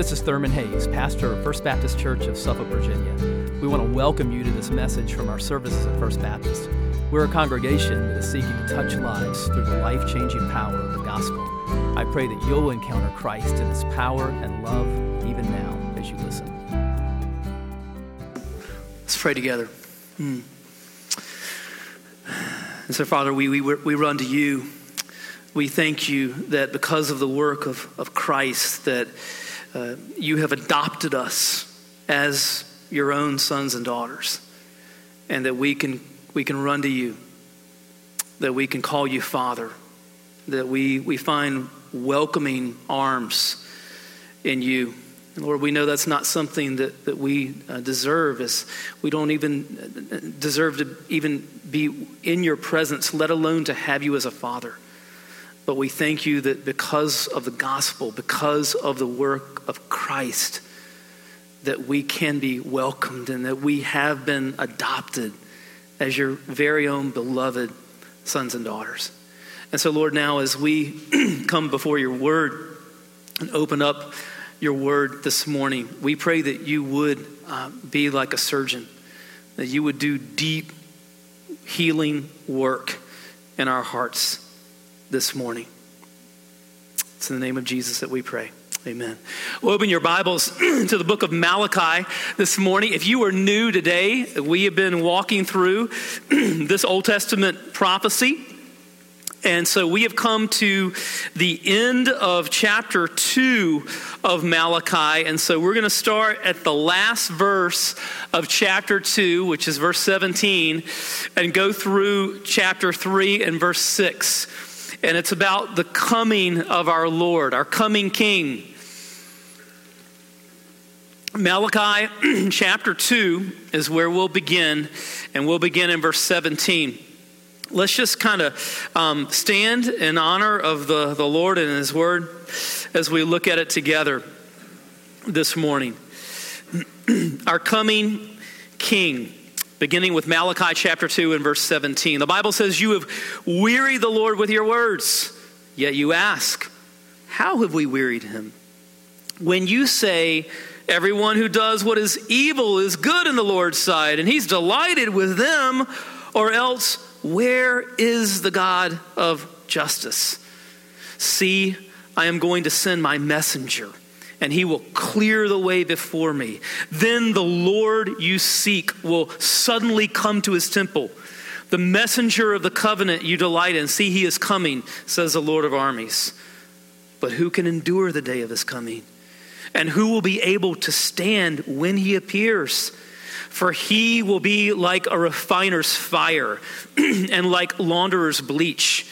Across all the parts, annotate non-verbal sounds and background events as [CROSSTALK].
This is Thurman Hayes, pastor of First Baptist Church of Suffolk, Virginia. We want to welcome you to this message from our services at First Baptist. We're a congregation that is seeking to touch lives through the life changing power of the gospel. I pray that you'll encounter Christ in his power and love even now as you listen. Let's pray together. Hmm. And so, Father, we, we, we run to you. We thank you that because of the work of, of Christ, that uh, you have adopted us as your own sons and daughters, and that we can, we can run to you, that we can call you Father, that we, we find welcoming arms in you. And Lord, we know that's not something that, that we uh, deserve, as we don't even uh, deserve to even be in your presence, let alone to have you as a father. But we thank you that because of the gospel, because of the work of Christ, that we can be welcomed and that we have been adopted as your very own beloved sons and daughters. And so, Lord, now as we [CLEARS THROAT] come before your word and open up your word this morning, we pray that you would uh, be like a surgeon, that you would do deep healing work in our hearts this morning. It's in the name of Jesus that we pray. Amen. Well, open your Bibles [CLEARS THROAT] to the book of Malachi this morning. If you are new today, we have been walking through [CLEARS THROAT] this Old Testament prophecy. And so we have come to the end of chapter 2 of Malachi. And so we're going to start at the last verse of chapter 2, which is verse 17, and go through chapter 3 and verse 6. And it's about the coming of our Lord, our coming King. Malachi [CLEARS THROAT] chapter 2 is where we'll begin, and we'll begin in verse 17 let's just kind of um, stand in honor of the, the Lord and His Word as we look at it together this morning. [CLEARS THROAT] Our coming King, beginning with Malachi chapter 2 and verse 17. The Bible says, You have wearied the Lord with your words, yet you ask, How have we wearied him? When you say, Everyone who does what is evil is good in the Lord's sight, and he's delighted with them, or else where is the God of justice? See, I am going to send my messenger, and he will clear the way before me. Then the Lord you seek will suddenly come to his temple. The messenger of the covenant you delight in. See, he is coming, says the Lord of armies. But who can endure the day of his coming? And who will be able to stand when he appears? For he will be like a refiner's fire [CLEARS THROAT] and like launderer's bleach.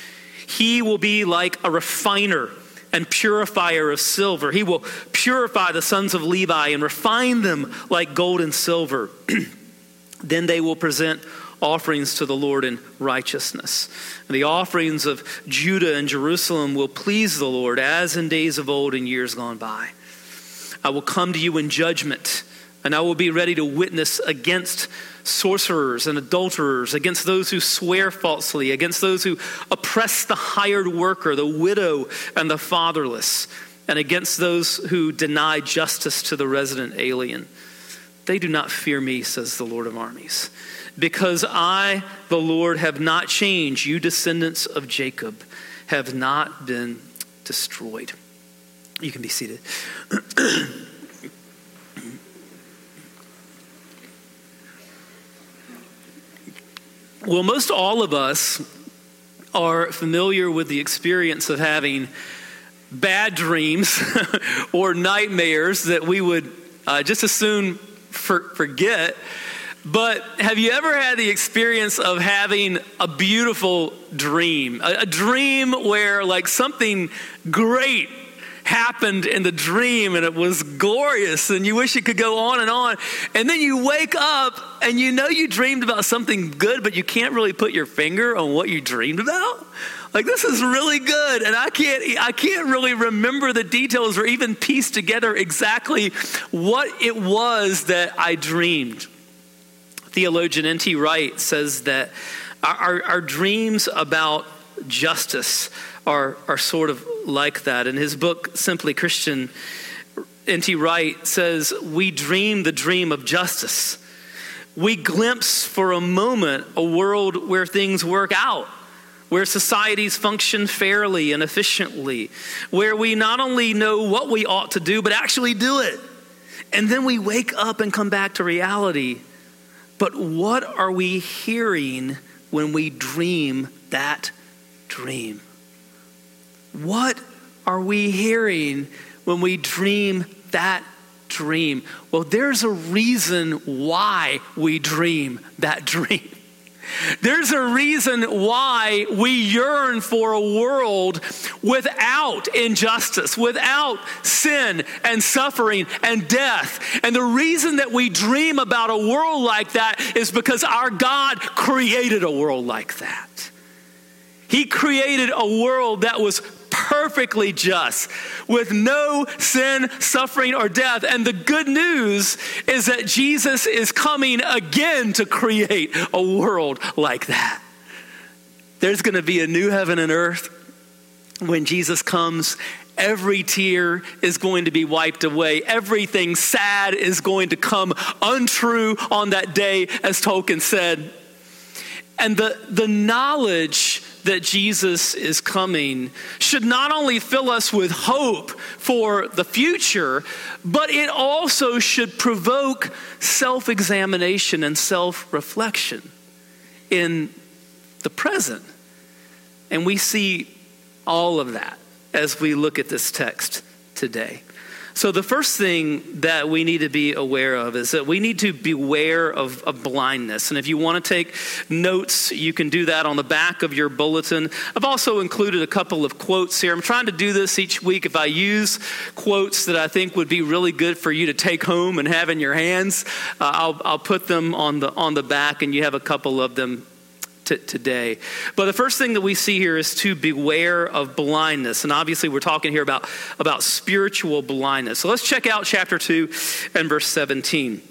He will be like a refiner and purifier of silver. He will purify the sons of Levi and refine them like gold and silver. [CLEARS THROAT] then they will present offerings to the Lord in righteousness. And the offerings of Judah and Jerusalem will please the Lord as in days of old and years gone by. I will come to you in judgment and I will be ready to witness against sorcerers and adulterers, against those who swear falsely, against those who oppress the hired worker, the widow, and the fatherless, and against those who deny justice to the resident alien. They do not fear me, says the Lord of armies, because I, the Lord, have not changed. You, descendants of Jacob, have not been destroyed. You can be seated. [CLEARS THROAT] Well, most all of us are familiar with the experience of having bad dreams [LAUGHS] or nightmares that we would uh, just as soon for, forget. But have you ever had the experience of having a beautiful dream? A, a dream where, like, something great happened in the dream and it was glorious and you wish it could go on and on. And then you wake up and you know you dreamed about something good, but you can't really put your finger on what you dreamed about. Like this is really good, and I can't I can't really remember the details or even piece together exactly what it was that I dreamed. Theologian N.T. Wright says that our, our, our dreams about justice are, are sort of like that. In his book, Simply Christian, N.T. Wright says, We dream the dream of justice. We glimpse for a moment a world where things work out, where societies function fairly and efficiently, where we not only know what we ought to do, but actually do it. And then we wake up and come back to reality. But what are we hearing when we dream that dream? What are we hearing when we dream that dream? Well, there's a reason why we dream that dream. [LAUGHS] There's a reason why we yearn for a world without injustice, without sin and suffering and death. And the reason that we dream about a world like that is because our God created a world like that. He created a world that was perfectly just, with no sin, suffering, or death. And the good news is that Jesus is coming again to create a world like that. There's going to be a new heaven and earth when Jesus comes. Every tear is going to be wiped away. Everything sad is going to come untrue on that day, as Tolkien said. And the, the knowledge that Jesus is coming should not only fill us with hope for the future, but it also should provoke self examination and self reflection in the present. And we see all of that as we look at this text today. So, the first thing that we need to be aware of is that we need to beware of, of, blindness. And if you want to take notes, you can do that on the back of your bulletin. I've also included a couple of quotes here. I'm trying to do this each week. If I use quotes that I think would be really good for you to take home and have in your hands, uh, I'll, I'll put them on the, on the back, and you have a couple of them t- today. But the first thing that we see here is to beware of blindness. And obviously, we're talking here about, about spiritual blindness. So let's check out chapter 2 and verse 17.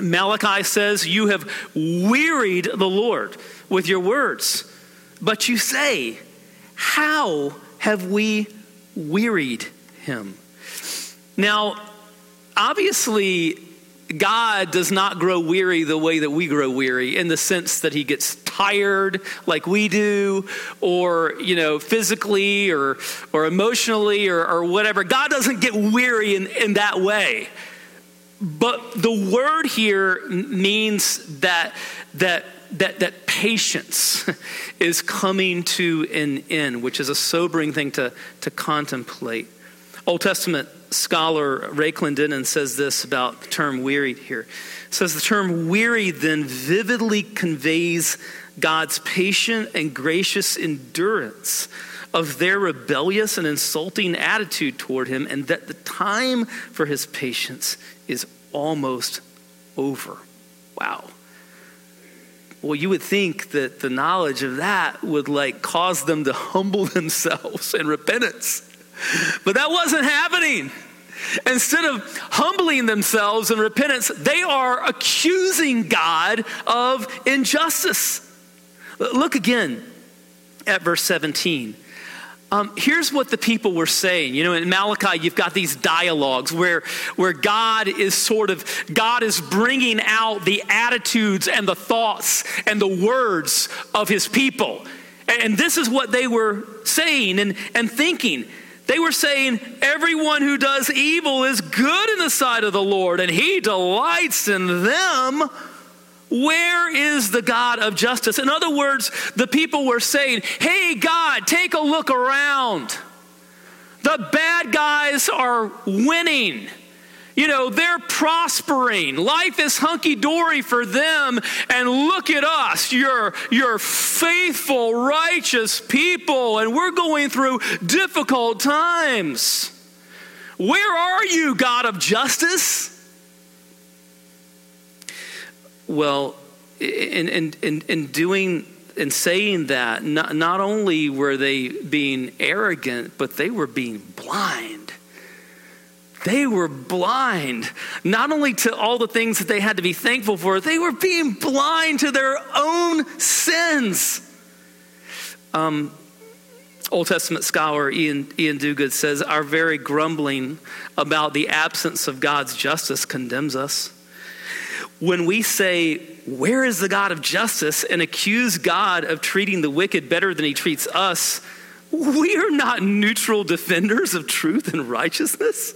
Malachi says, You have wearied the Lord with your words, but you say, How have we wearied him? Now, obviously, God does not grow weary the way that we grow weary in the sense that he gets tired like we do or you know physically or or emotionally or, or whatever. God doesn't get weary in, in that way. But the word here means that that that that patience [LAUGHS] is coming to an end which is a sobering thing to to contemplate. Old Testament scholar Ray Clendenen says this about the term wearied here. It says the term weary then vividly conveys God's patient and gracious endurance of their rebellious and insulting attitude toward him, and that the time for his patience is almost over. Wow. Well, you would think that the knowledge of that would like cause them to [LAUGHS] humble themselves in repentance. But that wasn't happening. Instead of humbling themselves in repentance, they are accusing God of injustice. Look again at verse 17. Um, here's what the people were saying. You know, in Malachi, you've got these dialogues where, where God is sort of, God is bringing out the attitudes and the thoughts and the words of his people. And this is what they were saying and, and thinking. They were saying, Everyone who does evil is good in the sight of the Lord, and he delights in them. Where is the God of justice? In other words, the people were saying, Hey, God, take a look around. The bad guys are winning. You know, they're prospering. Life is hunky dory for them. And look at us. You're, you're faithful, righteous people, and we're going through difficult times. Where are you, God of justice? Well, in, in, in, in doing in saying that, not, not only were they being arrogant, but they were being blind. They were blind, not only to all the things that they had to be thankful for, they were being blind to their own sins. Um, Old Testament scholar Ian, Iain Duguid says, Our very grumbling about the absence of God's justice condemns us. When we say, Where is the God of justice? and accuse God of treating the wicked better than he treats us, we are not neutral defenders of truth and righteousness.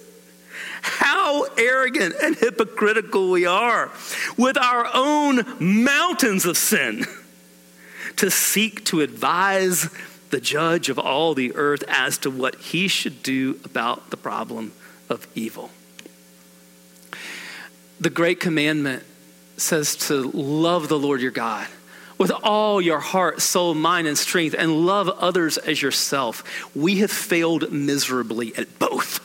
How arrogant and hypocritical we are with our own mountains of sin to seek to advise the judge of all the earth as to what he should do about the problem of evil. The great commandment says to love the Lord your God with all your heart, soul, mind, and strength, and love others as yourself. We have failed miserably at both.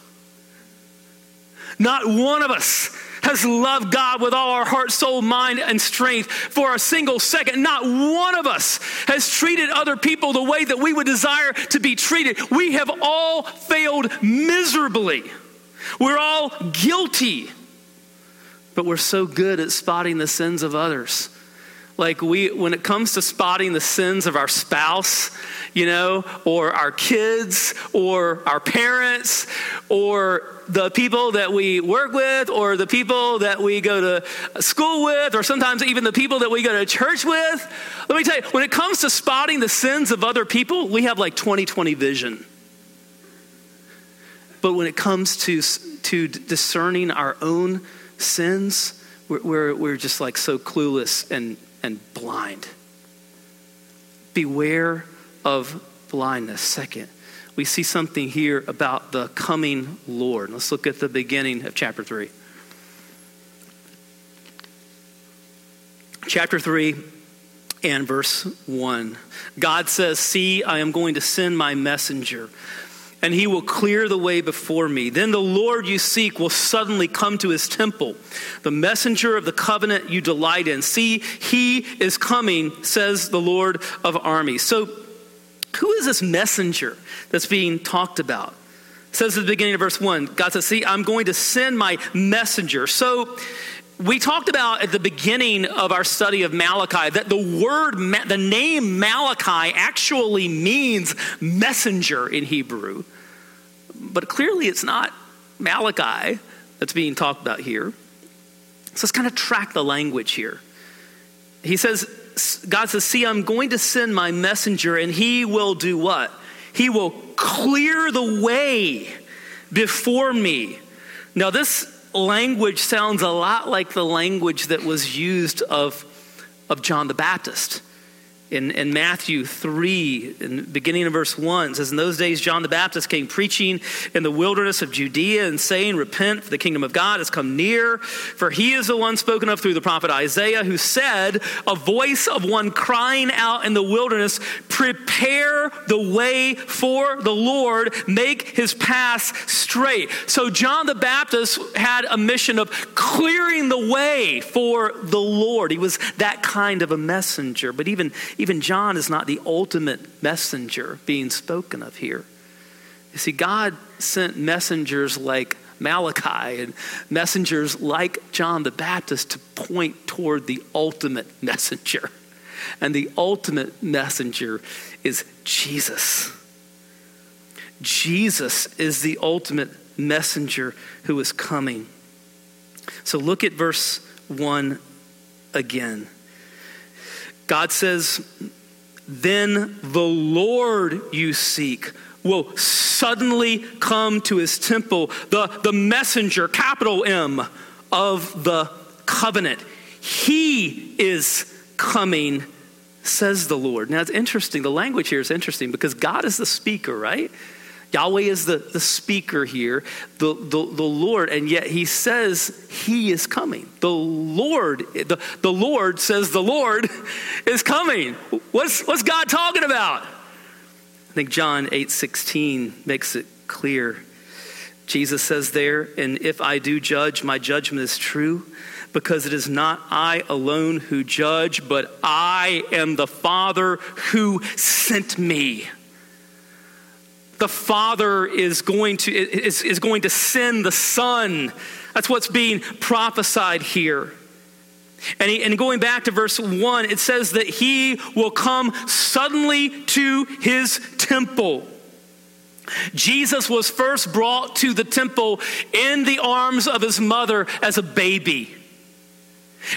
Not one of us has loved God with all our heart, soul, mind, and strength for a single second. Not one of us has treated other people the way that we would desire to be treated. We have all failed miserably. We're all guilty, but we're so good at spotting the sins of others. Like we, when it comes to spotting the sins of our spouse, you know, or our kids, or our parents, or the people that we work with or the people that we go to school with or sometimes even the people that we go to church with. Let me tell you, when it comes to spotting the sins of other people, we have like 2020 vision. But when it comes to, to discerning our own sins, we're, we're, we're just like so clueless and, and blind. Beware of blindness. Second, we see something here about the coming Lord. Let's look at the beginning of chapter 3. Chapter 3 and verse 1. God says, See, I am going to send my messenger, and he will clear the way before me. Then the Lord you seek will suddenly come to his temple, the messenger of the covenant you delight in. See, he is coming, says the Lord of armies. So, who is this messenger that's being talked about? It says at the beginning of verse 1, God says, See, I'm going to send my messenger. So we talked about at the beginning of our study of Malachi that the word, the name Malachi actually means messenger in Hebrew. But clearly it's not Malachi that's being talked about here. So let's kind of track the language here. He says, God says, See, I'm going to send my messenger, and he will do what? He will clear the way before me. Now, this language sounds a lot like the language that was used of, of John the Baptist in, in Matthew 3, in beginning of verse 1, says, In those days John the Baptist came preaching in the wilderness of Judea and saying, Repent, for the kingdom of God has come near. For he is the one spoken of through the prophet Isaiah, who said, A voice of one crying out in the wilderness, Prepare the way for the Lord, make his path straight. So John the Baptist had a mission of clearing the way for the Lord. He was that kind of a messenger. But even even John is not the ultimate messenger being spoken of here. You see, God sent messengers like Malachi and messengers like John the Baptist to point toward the ultimate messenger. And the ultimate messenger is Jesus. Jesus is the ultimate messenger who is coming. So look at verse 1 again. God says, Then the Lord you seek will suddenly come to his temple, the, the messenger, capital M, of the covenant. He is coming, says the Lord. Now it's interesting. The language here is interesting because God is the speaker, right? Yahweh is the, the speaker here, the, the, the Lord, and yet he says he is coming. The Lord, the, the Lord says the Lord is coming. What's, what's God talking about? I think John 8 16 makes it clear. Jesus says there, and if I do judge, my judgment is true, because it is not I alone who judge, but I am the Father who sent me the Father is going to, is, is going to send the Son. That's what's being prophesied here. And, he, and going back to verse 1, it says that he will come suddenly to his temple. Jesus was first brought to the temple in the arms of his mother as a baby.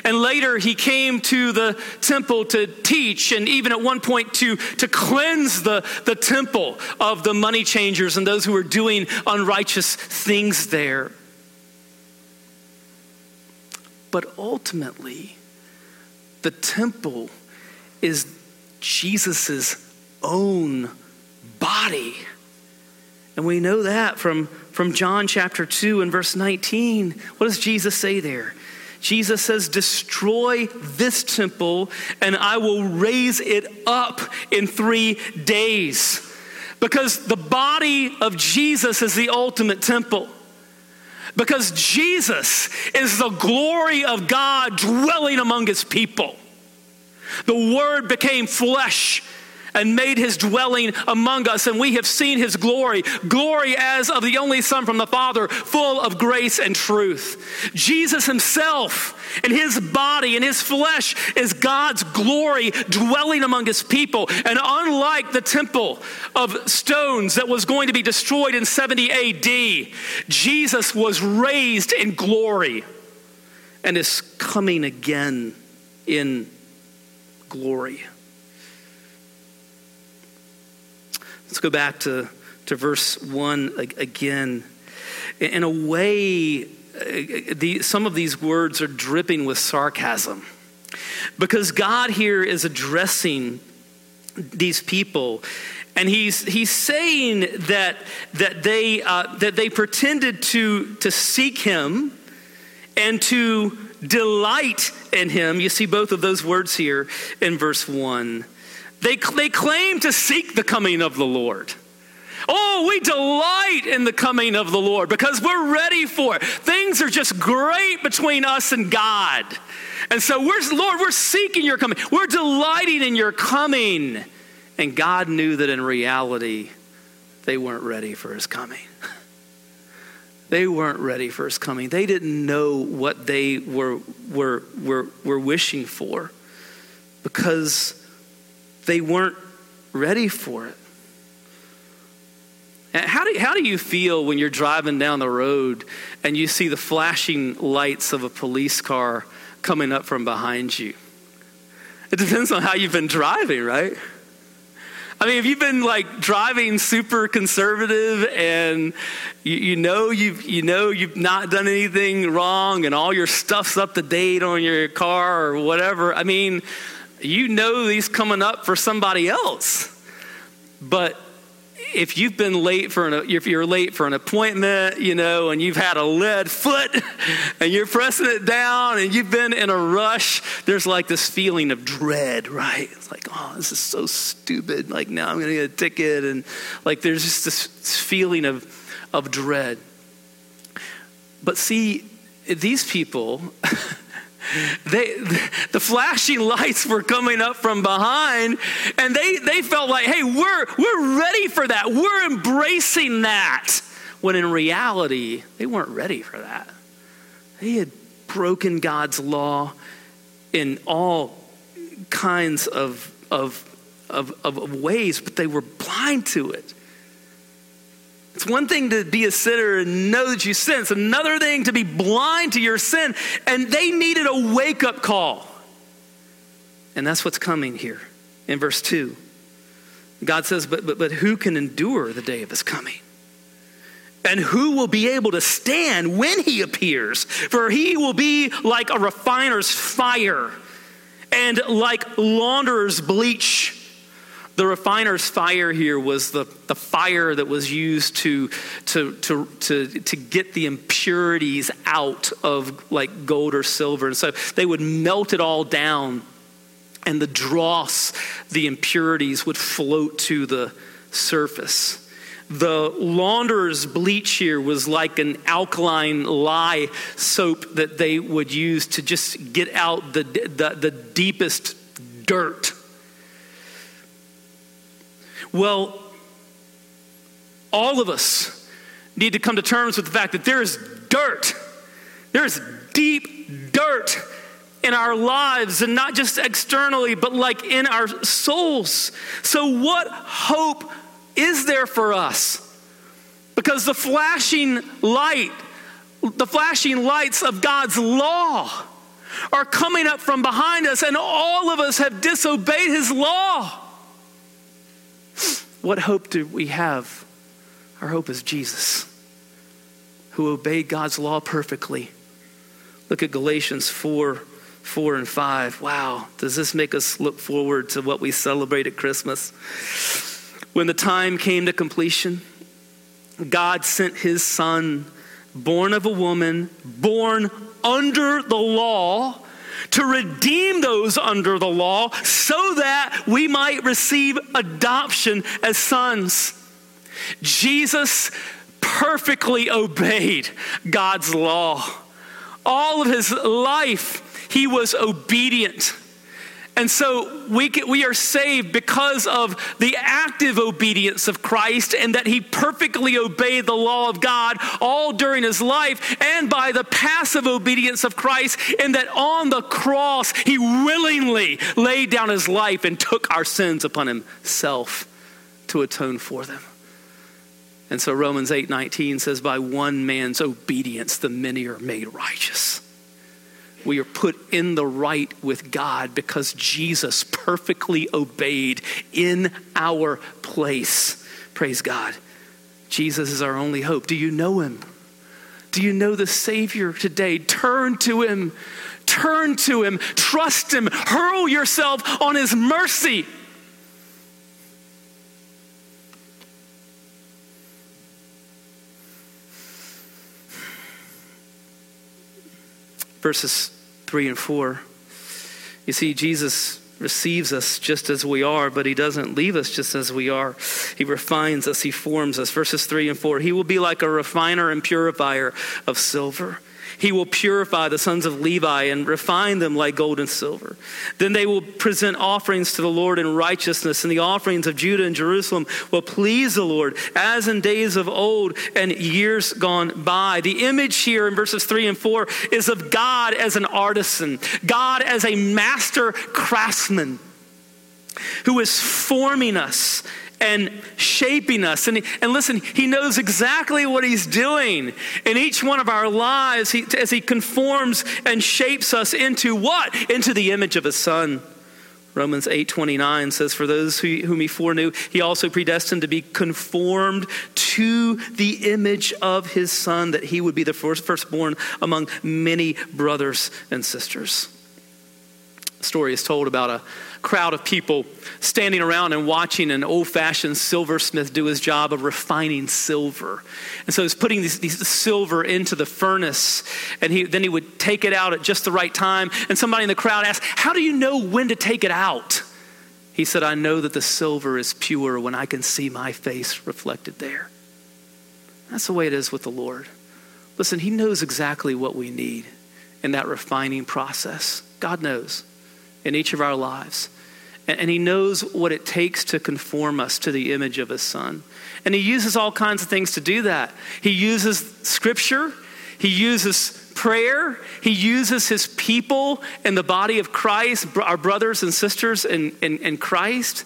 And later he came to the temple to teach and even at one point to, to cleanse the, the temple of the money changers and those who were doing unrighteous things there. But ultimately, the temple is Jesus' own body. And we know that from, from John chapter 2 and verse 19. What does Jesus say there? Jesus says, Destroy this temple, and I will raise it up in three days. Because the body of Jesus is the ultimate temple. Because Jesus is the glory of God dwelling among his people. The Word became flesh and made his dwelling among us, and we have seen his glory glory as of the only Son from the Father, full of grace and truth. Jesus himself and his body and his flesh is God's glory dwelling among his people. And unlike the temple of stones that was going to be destroyed in 70 AD, Jesus was raised in glory and is coming again in glory. Let's go back to, to verse 1 again. In a way, uh, the, some of these words are dripping with sarcasm because God here is addressing these people and he's, he's saying that, that, they, uh, that they pretended to, to seek him and to delight in him. You see both of those words here in verse 1. They, they claim to seek the coming of the Lord. Oh, we delight in the coming of the Lord because we're ready for it. Things are just great between us and God. And so we're, Lord, we're seeking your coming. We're delighting in your coming. And God knew that in reality, they weren't ready for his coming. [LAUGHS] They weren't ready for his coming. They didn't know what they were, were, were, were wishing for because they weren't ready for it. How do, how do you feel when you're driving down the road and you see the flashing lights of a police car coming up from behind you? It depends on how you've been driving, right? I mean, if you've been like driving super conservative and you, you, know you've you know you've not done anything wrong and all your stuff's up to date on your car or whatever, I mean, you know he's coming up for somebody else. But if you've been late for an if you're late for an appointment, you know, and you've had a lead foot [LAUGHS] and you're pressing it down and you've been in a rush, there's like this feeling of dread, right? It's like, oh, this is so stupid. Like now I'm gonna get a ticket and like there's just this feeling of of dread. But see, these people [LAUGHS] they, the flashing lights were coming up from behind, and they, they felt like, hey, we're, we're ready for that. We're embracing that. When in reality, they weren't ready for that. They had broken God's law in all kinds of, of, of, of ways, but they were blind to it. It's one thing to be a sinner and know that you sin. It's another thing to be blind to your sin. And they needed a wake up call. And that's what's coming here in verse 2. God says, but, but, but who can endure the day of his coming? And who will be able to stand when he appears? For he will be like a refiner's fire and like launderer's bleach. The refiner's fire here was the, the fire that was used to, to, to, to, to get the impurities out of like gold or silver. And so they would melt it all down, and the dross, the impurities, would float to the surface. The launderer's bleach here was like an alkaline lye soap that they would use to just get out the, the, the deepest dirt well, all of us need to come to terms with the fact that there is dirt. There is deep dirt in our lives, and not just externally, but like in our souls. So, what hope is there for us? Because the flashing light, the flashing lights of God's law are coming up from behind us, and all of us have disobeyed his law. What hope do we have? Our hope is Jesus, who obeyed God's law perfectly. Look at Galatians 4 4 and 5. Wow, does this make us look forward to what we celebrate at Christmas? When the time came to completion, God sent his son, born of a woman, born under the law, to redeem those under the law so that we might receive adoption as sons. Jesus perfectly obeyed God's law. All of his life, he was obedient. And so we, we are saved because of the active obedience of Christ and that he perfectly obeyed the law of God all during his life, and by the passive obedience of Christ, and that on the cross he willingly laid down his life and took our sins upon himself to atone for them. And so Romans 8:19 says by one man's obedience the many are made righteous we are put in the right with God because Jesus perfectly obeyed in our place. Praise God. Jesus is our only hope. Do you know him? Do you know the Savior today? Turn to him. Turn to him. Trust him. Hurl yourself on his mercy. Verses 3 and 4. You see, Jesus receives us just as we are, but he doesn't leave us just as we are. He refines us, he forms us. Verses 3 and 4 He will be like a refiner and purifier of silver he will purify the sons of Levi and refine them like gold and silver. Then they will present offerings to the Lord in righteousness, and the offerings of Judah and Jerusalem will please the Lord, as in days of old and years gone by. The image here in verses 3 and 4 is of God as an artisan, God as a master craftsman who is forming us and shaping us. And, and listen, He knows exactly what He's doing in each one of our lives he, as He conforms and shapes us into what? Into the image of His Son. Romans 8:29 says for those who, whom he foreknew he also predestined to be conformed to the image of his son that he would be the first, firstborn among many brothers and sisters. A story is told about a crowd of people standing around and watching an old fashioned silversmith do his job of refining silver. And so he's putting these, these silver into the furnace, and he, then he would take it out at just the right time. And somebody in the crowd asked, How do you know when to take it out? He said, I know that the silver is pure when I can see my face reflected there. That's the way it is with the Lord. Listen, He knows exactly what we need in that refining process. God knows in each of our lives. And, He knows what it takes to conform us to the image of His Son. And He uses all kinds of things to do that. He uses Scripture, He uses prayer, He uses His people in the body of Christ, our brothers and sisters in, in, in Christ.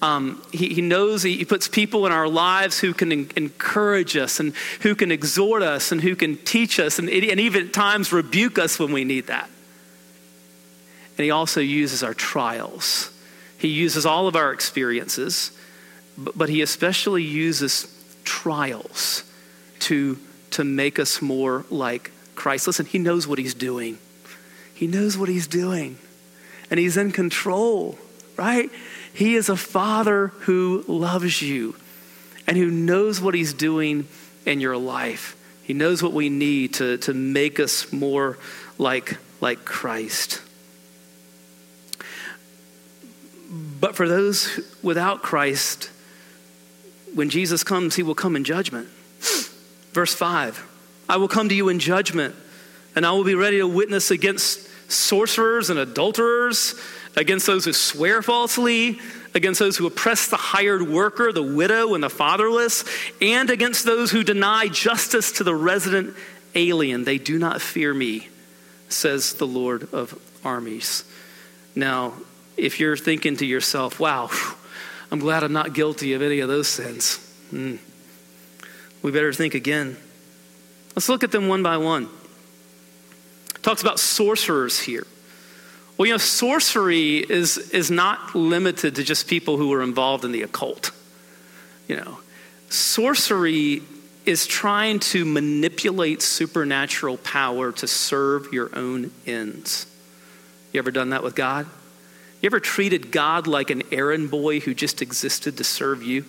Um, he, he, knows he, he, puts people in our lives who can en- encourage us and who can exhort us and who can teach us and, and even at times rebuke us when we need that. And he also uses our trials. He uses all of our experiences, but he especially uses trials to, to make us more like Christ. Listen, he knows what he's doing. He knows what he's doing. And he's in control, right? He is a father who loves you and who knows what he's doing in your life. He knows what we need to, to make us more like, like Christ. But for those without Christ, when Jesus comes, he will come in judgment. Verse 5 I will come to you in judgment, and I will be ready to witness against sorcerers and adulterers, against those who swear falsely, against those who oppress the hired worker, the widow, and the fatherless, and against those who deny justice to the resident alien. They do not fear me, says the Lord of armies. Now, if you're thinking to yourself, wow, I'm glad I'm not guilty of any of those sins. Mm. we better think again. Let's look at them one by one. talks about sorcerers here. Well, you know, sorcery is, is not limited to just people who are involved in the occult. You know, sorcery is trying to manipulate supernatural power to serve your own ends. You ever done that with God? You ever treated God like an errand boy who just existed to serve you?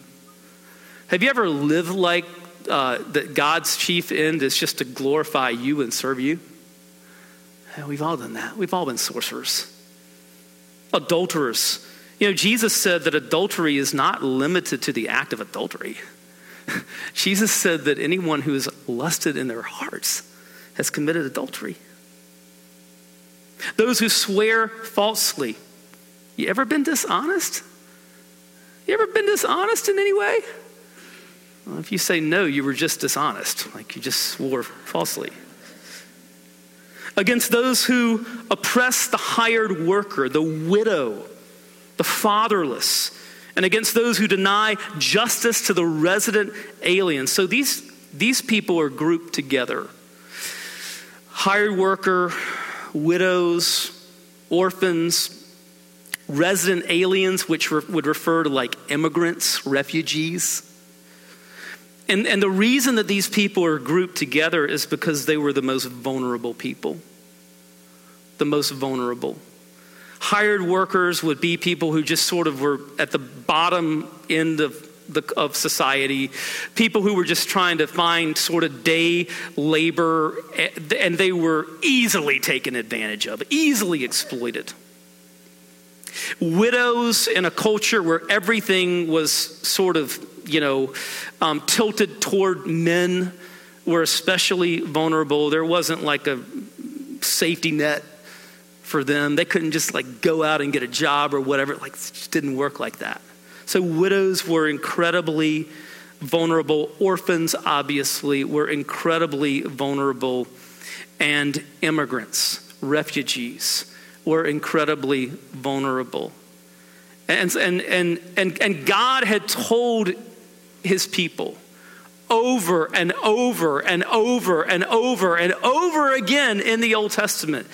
Have you ever lived like uh, that God's chief end is just to glorify you and serve you? we've all done that. We've all been sorcerers, adulterers. You know, Jesus said that adultery is not limited to the act of adultery. [LAUGHS] Jesus said that anyone who has lusted in their hearts has committed adultery. Those who swear falsely. You ever been dishonest? You ever been dishonest in any way? Well, if you say no, you were just dishonest, like you just swore falsely. Against those who oppress the hired worker, the widow, the fatherless, and against those who deny justice to the resident alien. So these, these people are grouped together hired worker, widows, orphans, resident aliens, which re- would refer to like immigrants, refugees. And, and the reason that these people are grouped together is because they were the most vulnerable people. The most vulnerable. Hired workers would be people who just sort of were at the bottom end of the, of society, people who were just trying to find sort of day labor, eh, and they were easily taken advantage of, easily exploited. Widows in a culture where everything was sort of, you know, um, tilted toward men were especially vulnerable. There wasn't like a safety net for them. They couldn't just like go out and get a job or whatever. Like, it just didn't work like that. So, widows were incredibly vulnerable. Orphans, obviously, were incredibly vulnerable. And immigrants, refugees, were incredibly vulnerable. And, and, and, and, and God had told his people over and over and over and over and over again in the Old Testament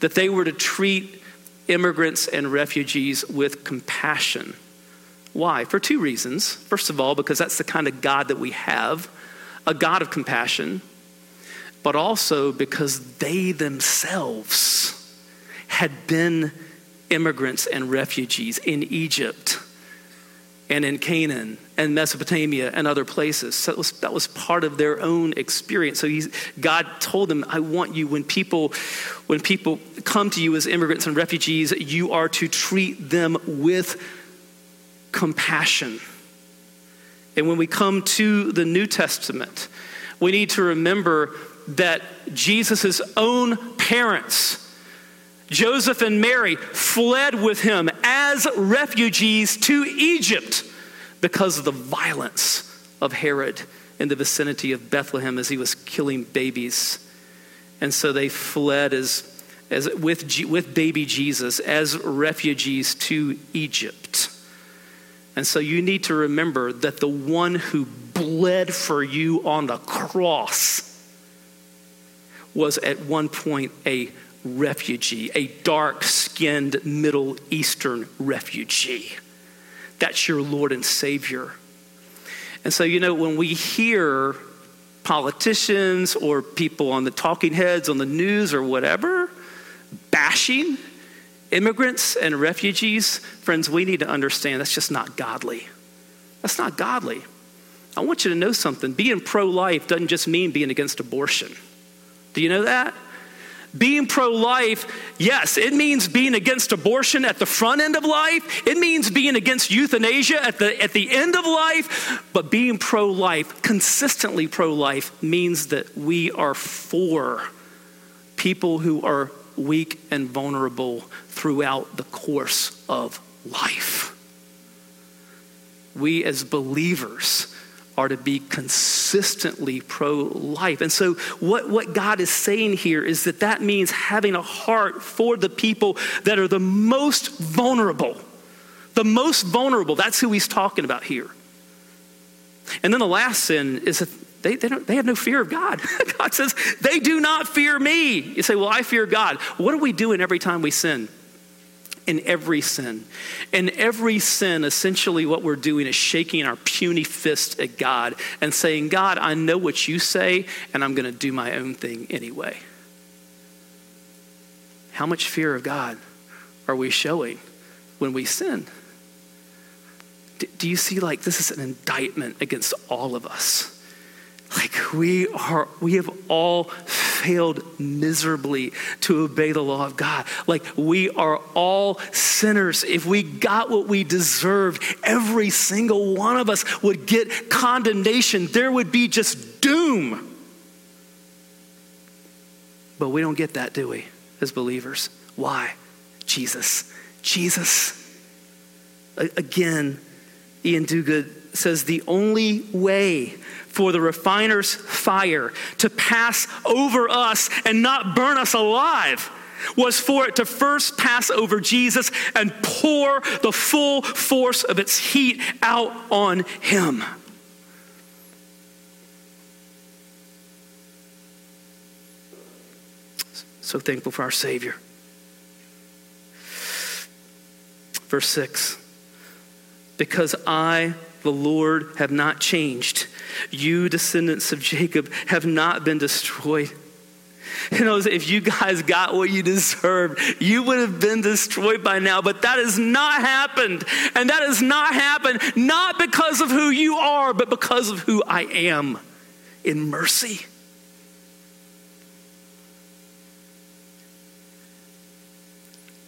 that they were to treat immigrants and refugees with compassion. Why? For two reasons. First of all, because that's the kind of God that we have a God of compassion, but also because they themselves had been immigrants and refugees in Egypt and in Canaan and Mesopotamia and other places. So that was, that was part of their own experience. So God told them, I want you, when people, when people come to you as immigrants and refugees, you are to treat them with compassion. And when we come to the New Testament, we need to remember that Jesus' own parents, Joseph and Mary, fled with him as refugees to Egypt because of the violence of Herod in the vicinity of Bethlehem as he was killing babies. And so they fled as, as with, with baby Jesus as refugees to Egypt. And so you need to remember that the one who bled for you on the cross was at one point a refugee, a dark skinned Middle Eastern refugee. That's your Lord and Savior. And so, you know, when we hear politicians or people on the talking heads on the news or whatever bashing immigrants and refugees, friends, we need to understand that's just not godly. That's not godly. I want you to know something. Being pro life doesn't just mean being against abortion. Do you know that? Being pro life, yes, it means being against abortion at the front end of life. It means being against euthanasia at the, at the end of life. But being pro life, consistently pro life, means that we are for people who are weak and vulnerable throughout the course of life. We as believers are to be consistently pro life. And so, what, what God is saying here is that that means having a heart for the people that are the most vulnerable. The most vulnerable. That's who he's talking about here. And then the last sin is they, they, don't, they have no fear of God. [LAUGHS] God says, they do not fear me. You say, well, I fear God. What are we doing every time we sin? In every sin. In every sin, essentially what we're doing is shaking our puny fist at God and saying, God, I know what you say, and I'm going to do my own thing anyway. How much fear of God are we showing when we sin? Do you see, like, this is an indictment against all of us? Like we are, we have all failed miserably to obey the law of God. Like we are all sinners. If we got what we deserved, every single one of us would get condemnation. There would be just doom. But we don't get that, do we, as believers? Why? Jesus. Jesus. Again, Iain Duguid says the only way for the refiner's fire to pass over us and not burn us alive was for it to first pass over Jesus and pour the full force of its heat out on him. So thankful for our Savior. Verse 6 Because I the Lord have not changed. You, descendants of Jacob, have not been destroyed. You know, if you guys got what you deserved, you would have been destroyed by now. But that has not happened. And that has not happened not because of who you are, but because of who I am in mercy.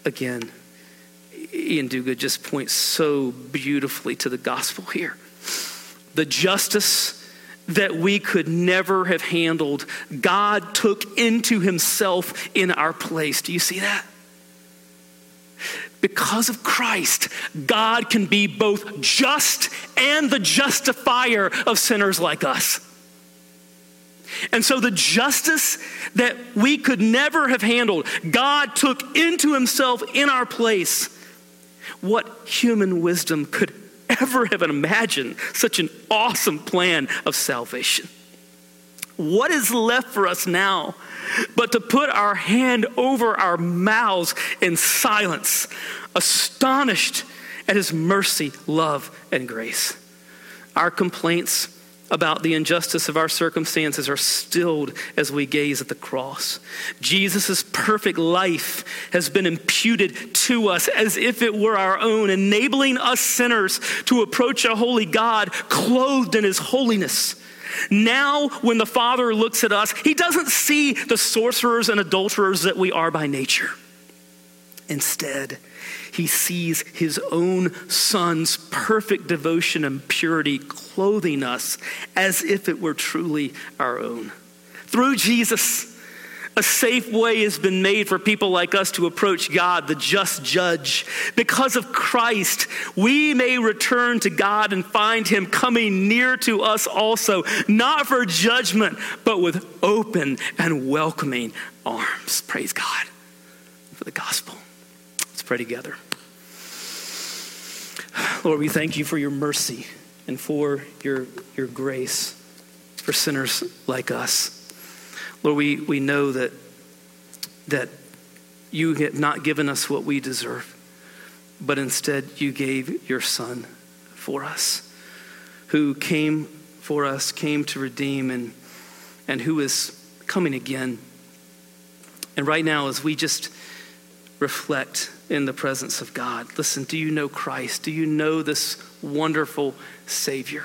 Again, Iain Duguid just points so beautifully to the gospel here. The justice that we could never have handled, God took into himself in our place. Do you see that? Because of Christ, God can be both just and the justifier of sinners like us. And so, the justice that we could never have handled, God took into himself in our place what human wisdom could ever have imagined such an awesome plan of salvation. What is left for us now but to put our hand over our mouths in silence, astonished at his mercy, love, and grace? Our complaints about the injustice of our circumstances are stilled as we gaze at the cross. Jesus' perfect life has been imputed to us as if it were our own, enabling us sinners to approach a holy God clothed in his holiness. Now, when the Father looks at us, he doesn't see the sorcerers and adulterers that we are by nature. Instead, he sees his own son's perfect devotion and purity clothing us as if it were truly our own. Through Jesus, a safe way has been made for people like us to approach God, the just judge. Because of Christ, we may return to God and find Him coming near to us also, not for judgment, but with open and welcoming arms. Praise God for the gospel. Let's pray together. Lord, we thank you for your mercy and for your, your grace for sinners like us. Lord, we, we know that, that you have not given us what we deserve, but instead you gave your Son for us, who came for us, came to redeem, and, and who is coming again. And right now, as we just reflect in the presence of God. Listen, do you know Christ? Do you know this wonderful Savior?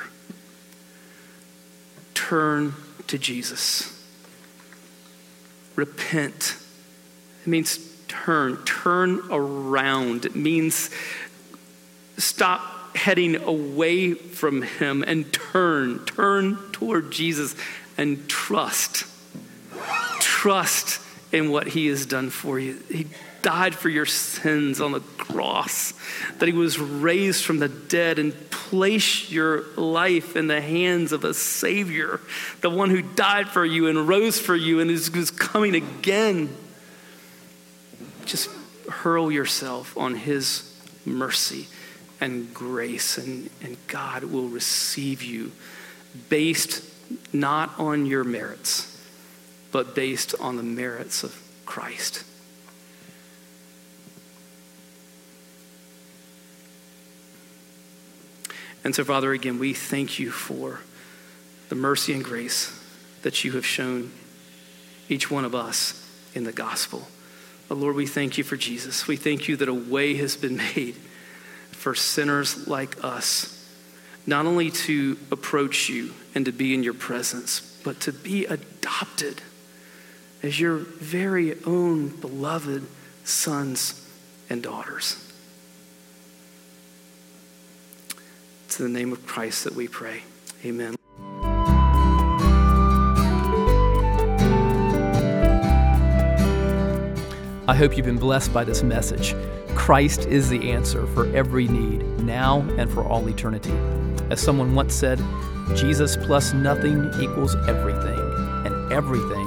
Turn to Jesus. Repent. It means turn, turn around. It means stop heading away from Him and turn, turn toward Jesus and trust. Trust in what He has done for you. He died for your sins on the cross, that he was raised from the dead and place your life in the hands of a Savior, the one who died for you and rose for you and is, is coming again. Just hurl yourself on his mercy and grace, and, and God will receive you based not on your merits, but based on the merits of Christ. And so, Father, again, we thank you for the mercy and grace that you have shown each one of us in the gospel. But Lord, we thank you for Jesus. We thank you that a way has been [LAUGHS] made for sinners like us, not only to approach you and to be in your presence, but to be adopted as your very own beloved sons and daughters. It's in the name of Christ that we pray. Amen. I hope you've been blessed by this message. Christ is the answer for every need, now and for all eternity. As someone once said, Jesus plus nothing equals everything, and everything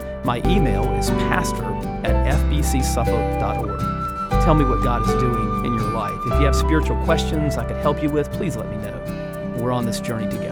My email is pastor at fbcsuffolk.org. Tell me what God is doing in your life. If you have spiritual questions I could help you with, please let me know. We're on this journey together.